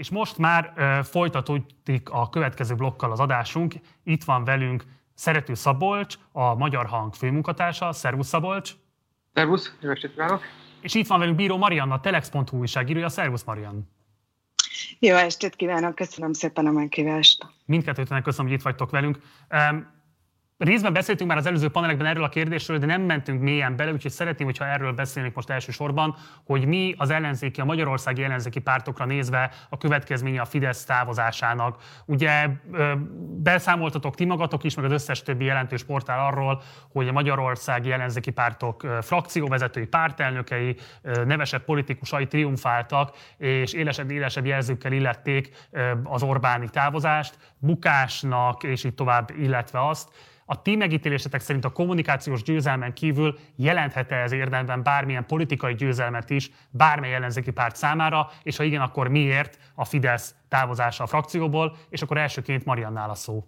És most már uh, folytatódik a következő blokkal az adásunk. Itt van velünk Szerető Szabolcs, a Magyar Hang főmunkatársa. Szervusz Szabolcs! Szervusz, jó estét kívánok! És itt van velünk Bíró Marianna, telex.hu újságírója. Szervusz Marian! Jó estét kívánok, köszönöm szépen a meghívást! Mindkettőtnek köszönöm, hogy itt vagytok velünk. Um, Részben beszéltünk már az előző panelekben erről a kérdésről, de nem mentünk mélyen bele, úgyhogy szeretném, hogyha erről beszélnék most elsősorban, hogy mi az ellenzéki, a magyarországi ellenzéki pártokra nézve a következménye a Fidesz távozásának. Ugye beszámoltatok ti magatok is, meg az összes többi jelentős portál arról, hogy a magyarországi ellenzéki pártok frakcióvezetői, pártelnökei, nevesebb politikusai triumfáltak, és élesebb, élesebb jelzőkkel illették az Orbáni távozást, bukásnak, és így tovább, illetve azt, a ti megítélésetek szerint a kommunikációs győzelmen kívül jelenthet-e ez érdemben bármilyen politikai győzelmet is bármely ellenzéki párt számára, és ha igen, akkor miért a Fidesz távozása a frakcióból, és akkor elsőként Mariannál a szó.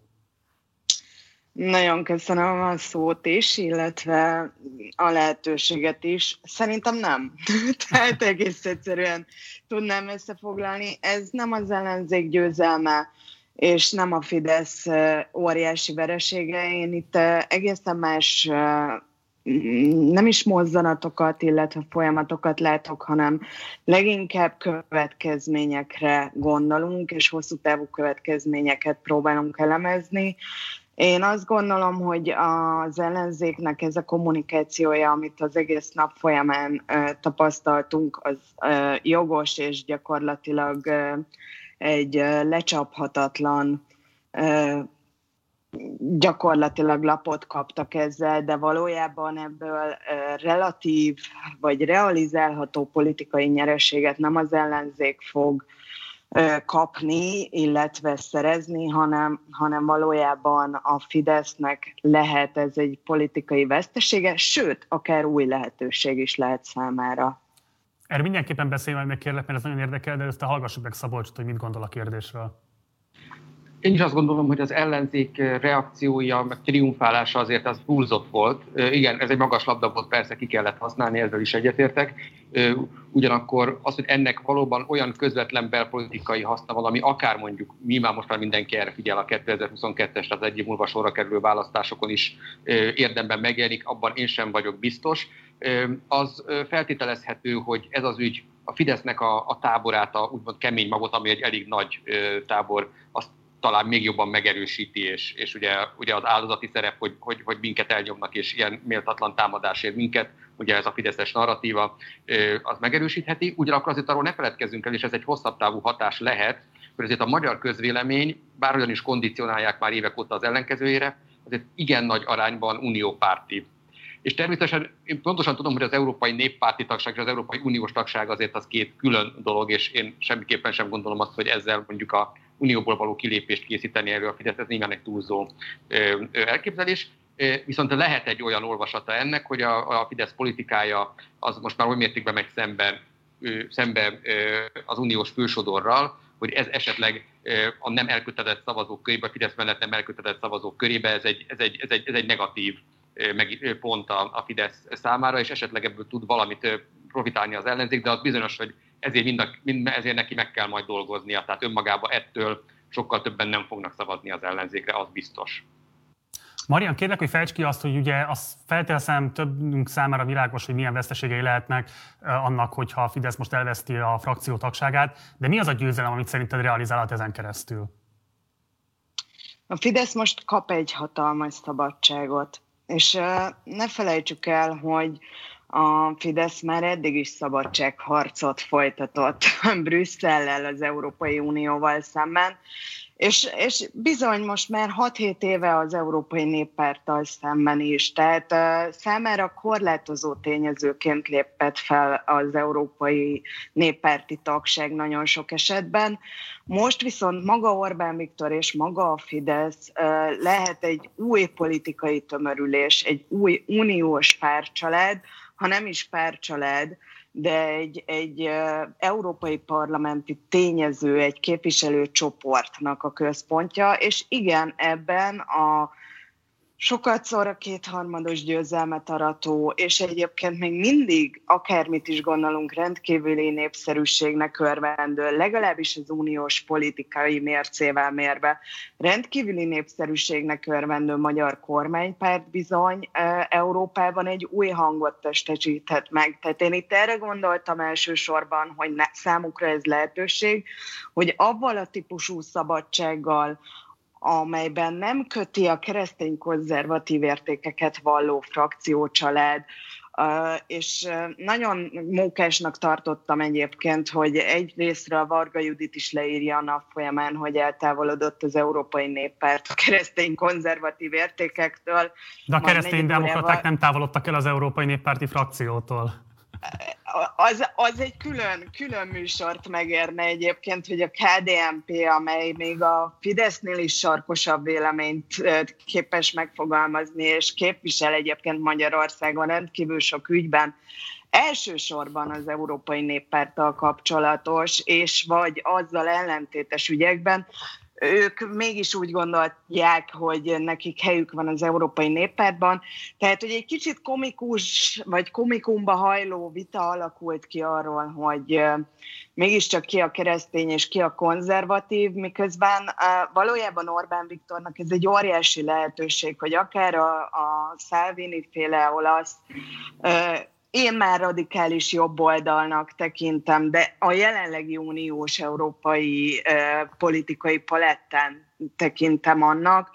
Nagyon köszönöm a szót is, illetve a lehetőséget is. Szerintem nem. Tehát egész egyszerűen tudnám összefoglalni. Ez nem az ellenzék győzelme, és nem a Fidesz óriási veresége. Én itt egészen más nem is mozzanatokat, illetve folyamatokat látok, hanem leginkább következményekre gondolunk, és hosszú távú következményeket próbálunk elemezni. Én azt gondolom, hogy az ellenzéknek ez a kommunikációja, amit az egész nap folyamán tapasztaltunk, az jogos és gyakorlatilag egy lecsaphatatlan gyakorlatilag lapot kaptak ezzel, de valójában ebből relatív vagy realizálható politikai nyereséget nem az ellenzék fog kapni, illetve szerezni, hanem, hanem valójában a Fidesznek lehet ez egy politikai vesztesége, sőt, akár új lehetőség is lehet számára. Erről mindenképpen beszélj majd meg kérlek, mert ez nagyon érdekel, de a hallgassuk meg Szabolcsot, hogy mit gondol a kérdésről. Én is azt gondolom, hogy az ellenzék reakciója, meg triumfálása azért az túlzott volt. Igen, ez egy magas labda volt, persze ki kellett használni, ezzel is egyetértek. Ugyanakkor az, hogy ennek valóban olyan közvetlen belpolitikai haszna valami, akár mondjuk, mi már most már mindenki erre figyel a 2022-es, tehát egy év múlva sorra kerülő választásokon is érdemben megjelenik, abban én sem vagyok biztos. Az feltételezhető, hogy ez az ügy a Fidesznek a, a táborát, a úgymond kemény magot, ami egy elég nagy tábor, azt talán még jobban megerősíti, és, és ugye, ugye az áldozati szerep, hogy, hogy, hogy minket elnyomnak, és ilyen méltatlan támadásért minket, ugye ez a fideszes narratíva, az megerősítheti. Ugyanakkor azért arról ne feledkezzünk el, és ez egy hosszabb távú hatás lehet, hogy azért a magyar közvélemény, bár olyan is kondicionálják már évek óta az ellenkezőjére, azért igen nagy arányban uniópárti. És természetesen én pontosan tudom, hogy az Európai Néppárti tagság és az Európai Uniós tagság azért az két külön dolog, és én semmiképpen sem gondolom azt, hogy ezzel mondjuk a unióból való kilépést készíteni elő a Fidesz, ez nyilván egy túlzó elképzelés. Viszont lehet egy olyan olvasata ennek, hogy a, a Fidesz politikája az most már oly mértékben megy szemben, szembe az uniós fősodorral, hogy ez esetleg a nem elkötelezett szavazók körébe, a Fidesz mellett nem elkötelezett szavazók körébe, ez egy, ez egy, ez egy, ez egy negatív pont a, a Fidesz számára, és esetleg ebből tud valamit profitálni az ellenzék, de az bizonyos, hogy ezért, mind a, mind, ezért neki meg kell majd dolgoznia. Tehát önmagában ettől sokkal többen nem fognak szavazni az ellenzékre, az biztos. Marian, kérlek, hogy fejtsd ki azt, hogy ugye az feltételezem többünk számára világos, hogy milyen veszteségei lehetnek annak, hogyha a Fidesz most elveszti a frakció tagságát, de mi az a győzelem, amit szerinted realizálhat ezen keresztül? A Fidesz most kap egy hatalmas szabadságot, és ne felejtsük el, hogy a Fidesz már eddig is szabadságharcot folytatott Brüsszellel, az Európai Unióval szemben, és, és bizony most már 6-7 éve az Európai Néppárttal szemben is, tehát uh, számára korlátozó tényezőként lépett fel az Európai Néppárti tagság nagyon sok esetben. Most viszont maga Orbán Viktor és maga a Fidesz lehet egy új politikai tömörülés, egy új uniós párcsalád, ha nem is párcsalád, de egy, egy európai parlamenti tényező, egy képviselőcsoportnak a központja, és igen, ebben a sokat szor a kétharmados győzelmet arató, és egyébként még mindig, akármit is gondolunk, rendkívüli népszerűségnek örvendő, legalábbis az uniós politikai mércével mérve, rendkívüli népszerűségnek örvendő magyar kormánypárt bizony e, Európában egy új hangot testesíthet meg. Tehát én itt erre gondoltam elsősorban, hogy ne, számukra ez lehetőség, hogy avval a típusú szabadsággal, amelyben nem köti a keresztény konzervatív értékeket valló frakciócsalád, és nagyon mókásnak tartottam egyébként, hogy egy részre a Varga Judit is leírja a nap folyamán, hogy eltávolodott az Európai Néppárt a keresztény konzervatív értékektől. De a keresztény demokraták nem távolodtak el az Európai Néppárti frakciótól az, az egy külön, külön műsort megérne egyébként, hogy a KDNP, amely még a Fidesznél is sarkosabb véleményt képes megfogalmazni, és képvisel egyébként Magyarországon rendkívül sok ügyben, elsősorban az Európai Néppárttal kapcsolatos, és vagy azzal ellentétes ügyekben, ők mégis úgy gondolják, hogy nekik helyük van az Európai Néppártban. Tehát, hogy egy kicsit komikus, vagy komikumba hajló vita alakult ki arról, hogy mégiscsak ki a keresztény és ki a konzervatív, miközben valójában Orbán Viktornak ez egy óriási lehetőség, hogy akár a, a Salvini féle olasz én már radikális jobboldalnak tekintem, de a jelenlegi uniós európai eh, politikai paletten tekintem annak,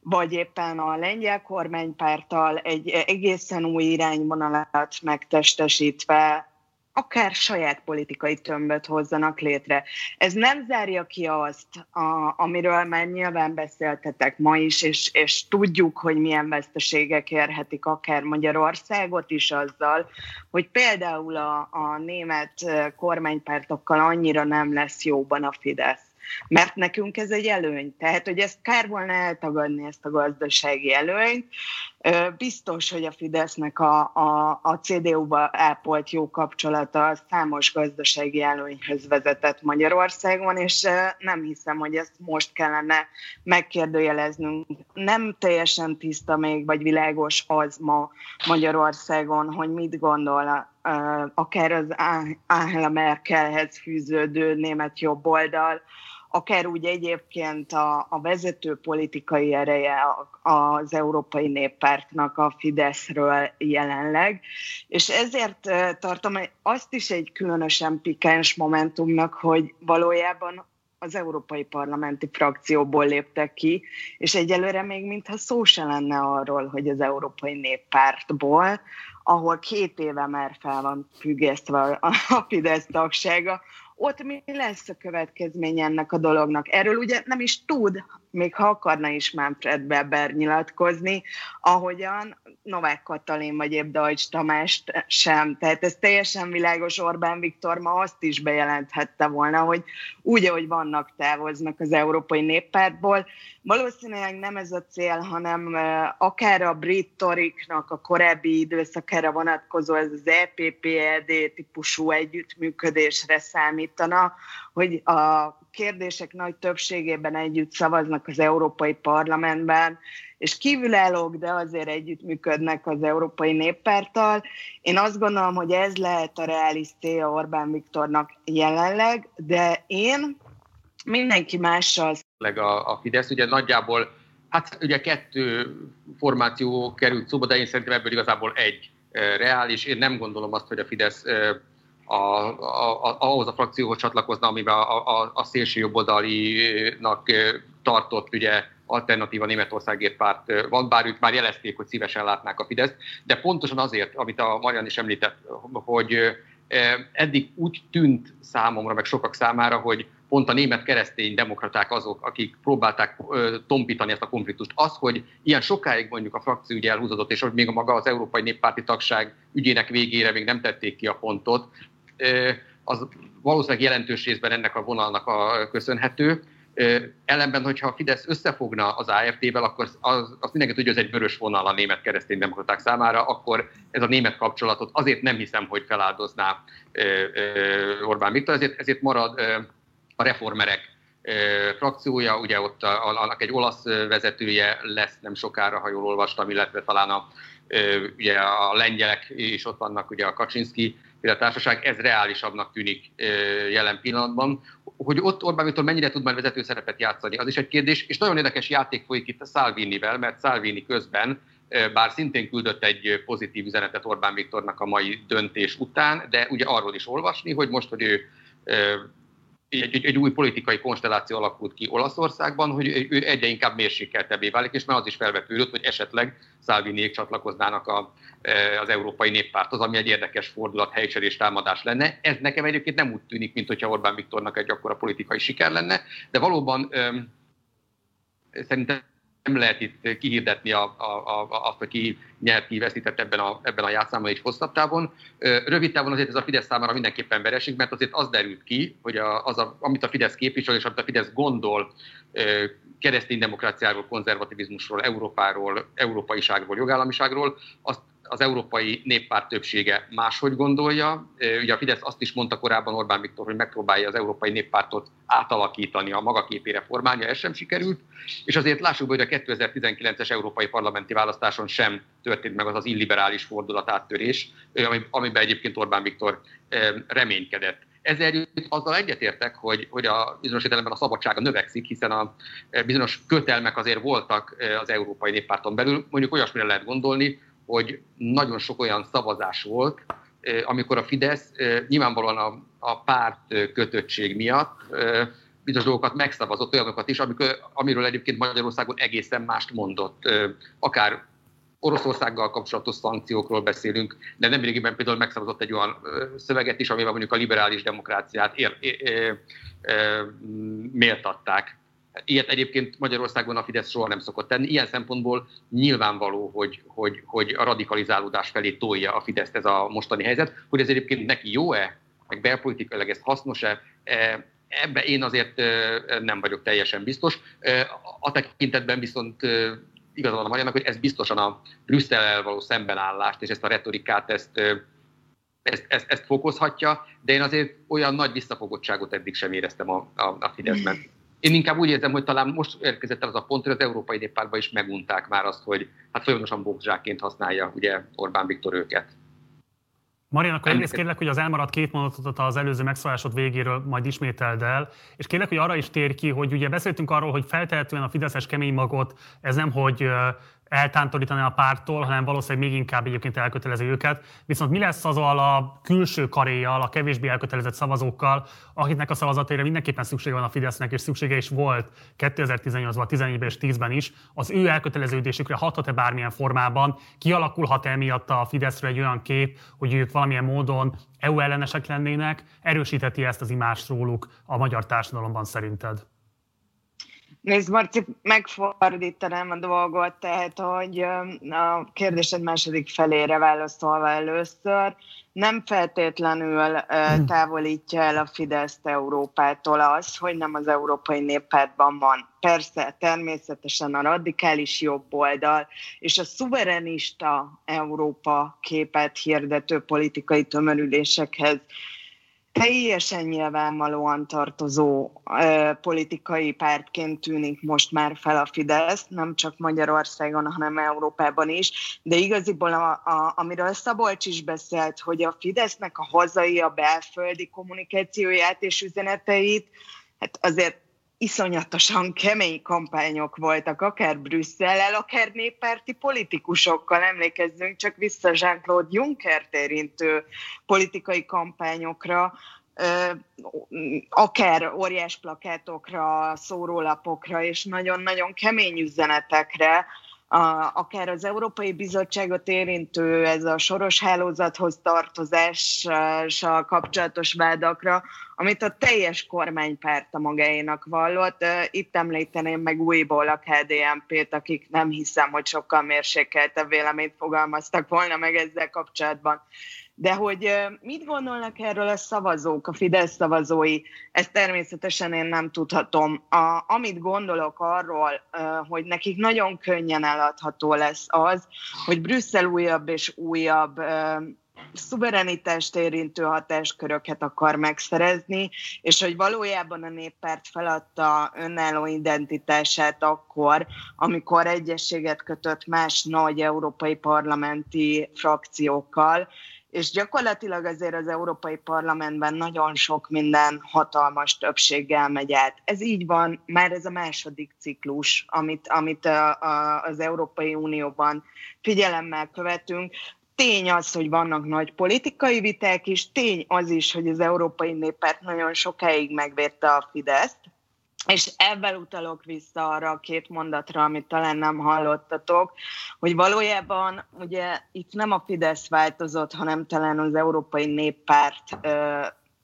vagy éppen a lengyel kormánypártal egy egészen új irányvonalat megtestesítve akár saját politikai tömböt hozzanak létre. Ez nem zárja ki azt, a, amiről már nyilván beszéltetek ma is, és, és tudjuk, hogy milyen veszteségek érhetik akár Magyarországot is azzal, hogy például a, a német kormánypártokkal annyira nem lesz jóban a Fidesz mert nekünk ez egy előny. Tehát, hogy ezt kár volna eltagadni, ezt a gazdasági előnyt. Biztos, hogy a Fidesznek a, a, a CDU-ba ápolt jó kapcsolata számos gazdasági előnyhöz vezetett Magyarországon, és nem hiszem, hogy ezt most kellene megkérdőjeleznünk. Nem teljesen tiszta még, vagy világos az ma Magyarországon, hogy mit gondol akár az Angela Merkelhez fűződő német jobboldal, akár úgy egyébként a, a vezető politikai ereje az Európai Néppártnak a Fideszről jelenleg, és ezért tartom azt is egy különösen pikáns momentumnak, hogy valójában az Európai Parlamenti frakcióból léptek ki, és egyelőre még mintha szó se lenne arról, hogy az Európai Néppártból, ahol két éve már fel van függesztve a Fidesz tagsága, ott mi lesz a következmény ennek a dolognak. Erről ugye nem is tud, még ha akarna is Manfred Weber nyilatkozni, ahogyan Novák Katalin vagy épp Dajcs Tamás sem. Tehát ez teljesen világos, Orbán Viktor ma azt is bejelenthette volna, hogy úgy, ahogy vannak, távoznak az Európai Néppártból. Valószínűleg nem ez a cél, hanem akár a brit toriknak a korábbi időszakára vonatkozó ez az EPP-ED típusú együttműködésre számítana, hogy a kérdések nagy többségében együtt szavaznak az Európai Parlamentben, és kívülállók, de azért együttműködnek az Európai Néppárttal. Én azt gondolom, hogy ez lehet a reális célja Orbán Viktornak jelenleg, de én mindenki mással. A, a Fidesz ugye nagyjából, hát ugye kettő formáció került szóba, de én szerintem ebből igazából egy eh, reális. Én nem gondolom azt, hogy a Fidesz eh, a, a, a, ahhoz a frakcióhoz csatlakozna, amiben a, a, a szélső jobboldalinak tartott ugye alternatíva Németországért párt van, bár ők már jelezték, hogy szívesen látnák a Fideszt, de pontosan azért, amit a Marian is említett, hogy eddig úgy tűnt számomra, meg sokak számára, hogy pont a német keresztény demokraták azok, akik próbálták tompítani ezt a konfliktust. Az, hogy ilyen sokáig mondjuk a frakció ügy elhúzódott, és hogy még a maga az Európai Néppárti Tagság ügyének végére még nem tették ki a pontot, az valószínűleg jelentős részben ennek a vonalnak a köszönhető. Ellenben, hogyha a Fidesz összefogna az AFD-vel, akkor az, az mindenki tudja, hogy ez egy vörös vonal a német kereszténydemokraták számára, akkor ez a német kapcsolatot azért nem hiszem, hogy feláldozná Orbán Viktor, ezért, ezért marad a reformerek frakciója, ugye ott annak egy olasz vezetője lesz nem sokára, ha jól olvastam, illetve talán a, ugye a lengyelek is ott vannak, ugye a Kaczynski a társaság, ez reálisabbnak tűnik jelen pillanatban. Hogy ott Orbán Viktor mennyire tud már vezető szerepet játszani, az is egy kérdés, és nagyon érdekes játék folyik itt a Salvinivel, mert Salvini közben bár szintén küldött egy pozitív üzenetet Orbán Viktornak a mai döntés után, de ugye arról is olvasni, hogy most, hogy ő egy, egy, egy új politikai konstelláció alakult ki Olaszországban, hogy ő egyre inkább mérsékeltebbé válik, és már az is felvetődött, hogy esetleg Salviniék csatlakoznának a, az Európai Néppárthoz, ami egy érdekes fordulat, helycserés támadás lenne. Ez nekem egyébként nem úgy tűnik, mint hogyha Orbán Viktornak egy akkora politikai siker lenne, de valóban szerintem nem lehet itt kihirdetni a, a, a, azt, hogy ki nyert, ki veszített ebben a, ebben a játszában egy hosszabb távon. Rövid távon azért ez a Fidesz számára mindenképpen vereség, mert azért az derült ki, hogy a, az, a, amit a Fidesz képvisel, és amit a Fidesz gondol keresztény demokráciáról, konzervativizmusról, Európáról, európaiságról, jogállamiságról, azt az Európai Néppárt többsége máshogy gondolja. Ugye a Fidesz azt is mondta korábban Orbán Viktor, hogy megpróbálja az Európai Néppártot átalakítani, a maga képére formálni, ez sem sikerült. És azért lássuk hogy a 2019-es európai parlamenti választáson sem történt meg az az illiberális fordulat áttörés, amiben egyébként Orbán Viktor reménykedett. Ezzel együtt azzal egyetértek, hogy, hogy a bizonyos értelemben a szabadsága növekszik, hiszen a bizonyos kötelmek azért voltak az Európai Néppárton belül. Mondjuk olyasmire lehet gondolni, hogy nagyon sok olyan szavazás volt, amikor a Fidesz nyilvánvalóan a, a párt kötöttség miatt bizonyos dolgokat megszavazott, olyanokat is, amikor, amiről egyébként Magyarországon egészen mást mondott. Akár Oroszországgal kapcsolatos szankciókról beszélünk, de nemrégiben például megszavazott egy olyan szöveget is, amivel mondjuk a liberális demokráciát ér, ér, ér, ér, méltatták. Ilyet egyébként Magyarországon a Fidesz soha nem szokott tenni. Ilyen szempontból nyilvánvaló, hogy, hogy, hogy a radikalizálódás felé tolja a Fidesz ez a mostani helyzet. Hogy ez egyébként neki jó-e, meg belpolitikailag ez hasznos-e, e, ebbe én azért e, nem vagyok teljesen biztos. E, a tekintetben viszont igazán van a magyarnak, hogy ez biztosan a Brüsszel való szembenállást és ezt a retorikát, ezt, ezt, ezt, ezt fokozhatja, de én azért olyan nagy visszafogottságot eddig sem éreztem a, a, a Fideszben. Én inkább úgy érzem, hogy talán most érkezett el az a pont, hogy az Európai Néppártban is megunták már azt, hogy hát folyamatosan boxzsákként használja ugye Orbán Viktor őket. Marian, akkor egyrészt kérlek, hogy az elmaradt két mondatot az előző megszólásod végéről majd ismételd el, és kérlek, hogy arra is tér ki, hogy ugye beszéltünk arról, hogy feltehetően a Fideszes kemény magot, ez nem, hogy eltántorítani a pártól, hanem valószínűleg még inkább egyébként elkötelezi őket. Viszont mi lesz azzal a külső karéjal, a kevésbé elkötelezett szavazókkal, akiknek a szavazatére mindenképpen szüksége van a Fidesznek, és szüksége is volt 2018-ban, 2014-ben és 10-ben is. Az ő elköteleződésükre hathat-e bármilyen formában? Kialakulhat e miatt a Fideszről egy olyan kép, hogy ők valamilyen módon EU ellenesek lennének? Erősítheti ezt az imást róluk a magyar társadalomban szerinted? Nézd, Marci, megfordítanám a dolgot, tehát, hogy a kérdésed második felére válaszolva először, nem feltétlenül hmm. távolítja el a Fideszt Európától az, hogy nem az Európai Néppártban van. Persze, természetesen a radikális jobb oldal és a szuverenista Európa képet hirdető politikai tömörülésekhez teljesen nyilvánvalóan tartozó ö, politikai pártként tűnik most már fel a Fidesz, nem csak Magyarországon, hanem Európában is, de igaziból a, a, amiről Szabolcs is beszélt, hogy a Fidesznek a hazai, a belföldi kommunikációját és üzeneteit, hát azért iszonyatosan kemény kampányok voltak, akár Brüsszellel, akár néppárti politikusokkal. Emlékezzünk csak vissza Jean-Claude Juncker érintő politikai kampányokra, akár óriás plakátokra, szórólapokra és nagyon-nagyon kemény üzenetekre, a, akár az Európai Bizottságot érintő ez a soros hálózathoz tartozással kapcsolatos vádakra, amit a teljes kormánypárt a magáénak vallott. Itt említeném meg újból a KDNP-t, akik nem hiszem, hogy sokkal mérsékeltebb véleményt fogalmaztak volna meg ezzel kapcsolatban. De hogy mit gondolnak erről a szavazók, a Fidesz szavazói, ezt természetesen én nem tudhatom. A, amit gondolok arról, hogy nekik nagyon könnyen eladható lesz az, hogy Brüsszel újabb és újabb szuverenitást érintő hatásköröket akar megszerezni, és hogy valójában a néppárt feladta önálló identitását akkor, amikor egyességet kötött más nagy európai parlamenti frakciókkal, és gyakorlatilag azért az Európai Parlamentben nagyon sok minden hatalmas többséggel megy át. Ez így van, már ez a második ciklus, amit, amit a, a, az Európai Unióban figyelemmel követünk. Tény az, hogy vannak nagy politikai viták is, tény az is, hogy az Európai Néppárt nagyon sokáig megvérte a Fideszt, és ebben utalok vissza arra a két mondatra, amit talán nem hallottatok, hogy valójában ugye itt nem a Fidesz változott, hanem talán az Európai Néppárt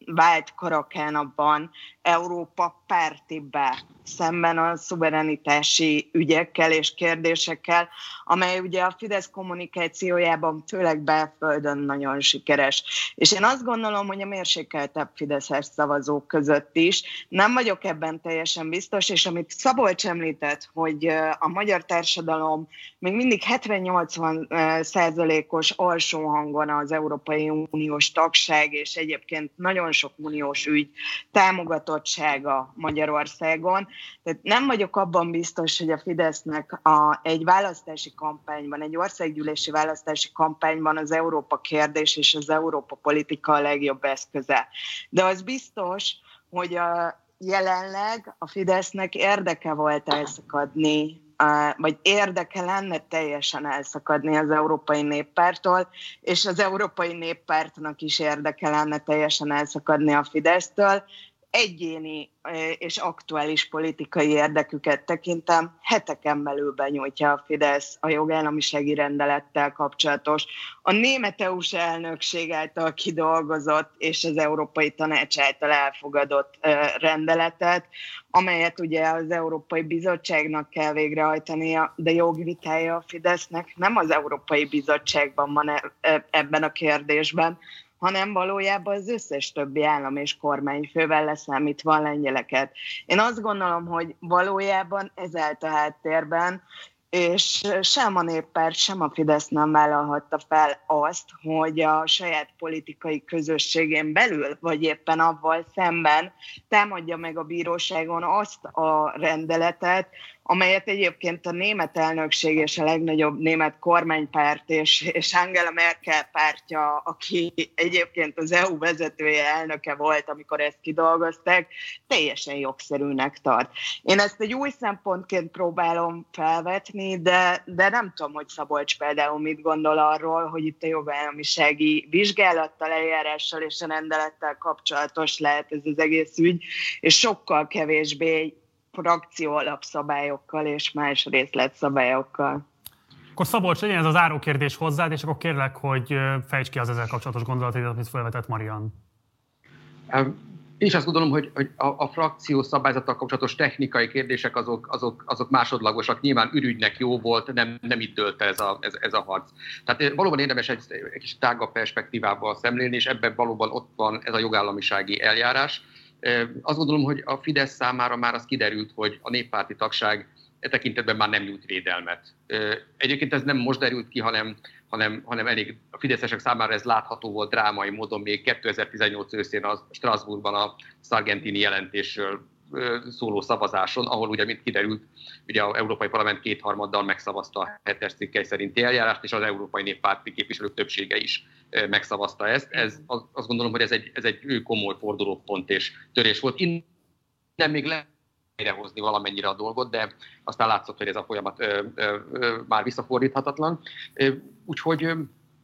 vált karakán abban Európa pártibbá szemben a szuverenitási ügyekkel és kérdésekkel, amely ugye a Fidesz kommunikációjában főleg belföldön nagyon sikeres. És én azt gondolom, hogy a mérsékeltebb Fideszes szavazók között is. Nem vagyok ebben teljesen biztos, és amit Szabolcs említett, hogy a magyar társadalom még mindig 70-80 százalékos alsó hangon az Európai Uniós tagság, és egyébként nagyon sok uniós ügy támogatottsága Magyarországon. Tehát nem vagyok abban biztos, hogy a Fidesznek a, egy választási kampányban, egy országgyűlési választási kampányban az Európa kérdés és az Európa politika a legjobb eszköze. De az biztos, hogy a, jelenleg a Fidesznek érdeke volt elszakadni vagy érdeke lenne teljesen elszakadni az Európai Néppártól, és az Európai Néppártnak is érdeke lenne teljesen elszakadni a Fidesztől, egyéni és aktuális politikai érdeküket tekintem, heteken belül benyújtja a Fidesz a jogállamisági rendelettel kapcsolatos, a német EU-s elnökség által kidolgozott és az Európai Tanács által elfogadott rendeletet, amelyet ugye az Európai Bizottságnak kell végrehajtania, de jogvitája a Fidesznek. Nem az Európai Bizottságban van e, e, ebben a kérdésben, hanem valójában az összes többi állam és kormányfővel leszámítva a lengyeleket. Én azt gondolom, hogy valójában ez állt a háttérben, és sem a néppárt, sem a Fidesz nem vállalhatta fel azt, hogy a saját politikai közösségén belül, vagy éppen avval szemben támadja meg a bíróságon azt a rendeletet, amelyet egyébként a német elnökség és a legnagyobb német kormánypárt és, és Angela Merkel pártja, aki egyébként az EU vezetője elnöke volt, amikor ezt kidolgozták, teljesen jogszerűnek tart. Én ezt egy új szempontként próbálom felvetni, de, de nem tudom, hogy Szabolcs például mit gondol arról, hogy itt a jogállamisági vizsgálattal, eljárással és a rendelettel kapcsolatos lehet ez az egész ügy, és sokkal kevésbé frakció alapszabályokkal és más részletszabályokkal. Akkor Szabolcs, legyen ez az záró kérdés hozzád, és akkor kérlek, hogy fejtsd ki az ezzel kapcsolatos gondolatodat, amit felvetett Marian. Én is azt gondolom, hogy, hogy a, a frakció szabályzattal kapcsolatos technikai kérdések azok, azok, azok másodlagosak. Nyilván ürügynek jó volt, nem, nem itt dölte ez a, ez, ez a harc. Tehát valóban érdemes egy, egy kis tágabb perspektívával szemlélni, és ebben valóban ott van ez a jogállamisági eljárás azt gondolom, hogy a Fidesz számára már az kiderült, hogy a néppárti tagság e tekintetben már nem nyújt védelmet. Egyébként ez nem most derült ki, hanem, hanem, hanem elég a fideszesek számára ez látható volt drámai módon még 2018 őszén a Strasbourgban a Sargentini jelentésről szóló szavazáson, ahol ugye, mint kiderült, ugye az Európai Parlament kétharmaddal megszavazta a hetes cikkely szerinti eljárást, és az Európai Néppárti képviselők többsége is megszavazta ezt. Ez, azt gondolom, hogy ez egy, ez egy komoly fordulópont és törés volt. Innen még lehet hozni valamennyire a dolgot, de aztán látszott, hogy ez a folyamat ö, ö, ö, már visszafordíthatatlan. Úgyhogy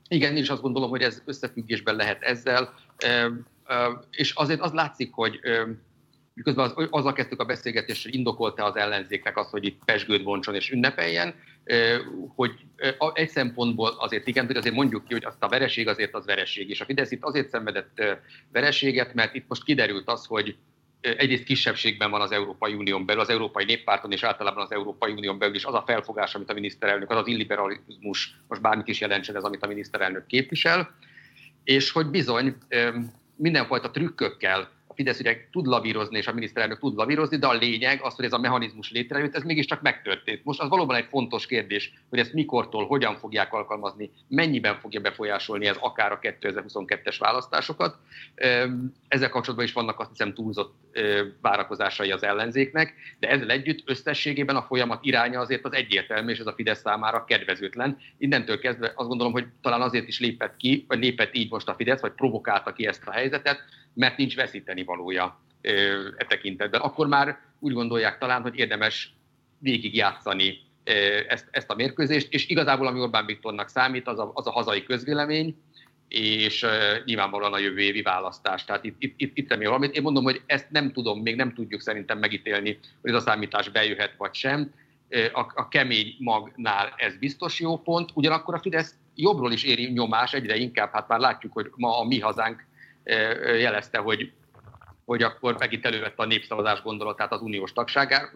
igen, én is azt gondolom, hogy ez összefüggésben lehet ezzel, ö, ö, és azért az látszik, hogy ö, miközben az, azzal kezdtük a beszélgetést, hogy indokolta az ellenzéknek azt, hogy itt pesgőt bontson és ünnepeljen, hogy egy szempontból azért igen, hogy azért mondjuk ki, hogy azt a vereség azért az vereség, és a Fidesz itt azért szenvedett vereséget, mert itt most kiderült az, hogy egyrészt kisebbségben van az Európai Unión belül, az Európai Néppárton és általában az Európai Unión belül is az a felfogás, amit a miniszterelnök, az az illiberalizmus, most bármit is jelentsen ez, amit a miniszterelnök képvisel, és hogy bizony mindenfajta trükkökkel Fidesz ugye tud lavírozni, és a miniszterelnök tud lavírozni, de a lényeg az, hogy ez a mechanizmus létrejött, ez mégiscsak megtörtént. Most az valóban egy fontos kérdés, hogy ezt mikortól, hogyan fogják alkalmazni, mennyiben fogja befolyásolni ez akár a 2022-es választásokat. Ezzel kapcsolatban is vannak azt hiszem túlzott várakozásai az ellenzéknek, de ezzel együtt összességében a folyamat iránya azért az egyértelmű, és ez a Fidesz számára kedvezőtlen. Innentől kezdve azt gondolom, hogy talán azért is lépett ki, vagy lépett így most a Fidesz, vagy provokálta ki ezt a helyzetet, mert nincs veszíteni valója e tekintetben. Akkor már úgy gondolják talán, hogy érdemes végigjátszani ezt, ezt a mérkőzést, és igazából ami Orbán Viktornak számít, az a, az a hazai közvélemény, és uh, nyilvánvalóan a jövő évi választás. Tehát itt, itt, itt, itt remélem valamit. Én mondom, hogy ezt nem tudom, még nem tudjuk szerintem megítélni, hogy ez a számítás bejöhet vagy sem. A, a kemény magnál ez biztos jó pont, ugyanakkor a Fidesz jobbról is éri nyomás egyre inkább, hát már látjuk, hogy ma a mi hazánk jelezte, hogy hogy akkor megint elővette a népszavazás gondolatát az uniós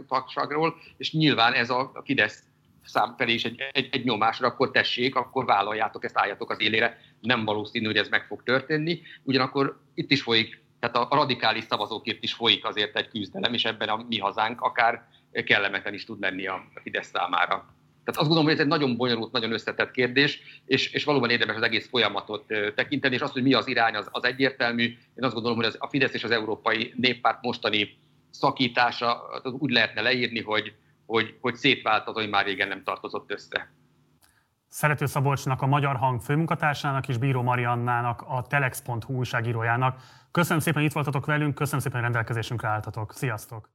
tagságról, és nyilván ez a Fidesz szám felé is egy, egy, egy nyomásra, akkor tessék, akkor vállaljátok, ezt álljatok az élére. Nem valószínű, hogy ez meg fog történni. Ugyanakkor itt is folyik, tehát a radikális szavazókért is folyik azért egy küzdelem, és ebben a mi hazánk akár kellemetlen is tud lenni a Fidesz számára. Tehát azt gondolom, hogy ez egy nagyon bonyolult, nagyon összetett kérdés, és, és valóban érdemes az egész folyamatot tekinteni, és az, hogy mi az irány, az, az egyértelmű. Én azt gondolom, hogy az, a Fidesz és az Európai Néppárt mostani szakítása az úgy lehetne leírni, hogy, hogy, hogy szétvált az, hogy már régen nem tartozott össze. Szerető Szabolcsnak, a Magyar Hang főmunkatársának és Bíró Mariannának, a telex.hu újságírójának. Köszönöm szépen, itt voltatok velünk, köszönöm szépen, hogy rendelkezésünkre álltatok. Sziasztok!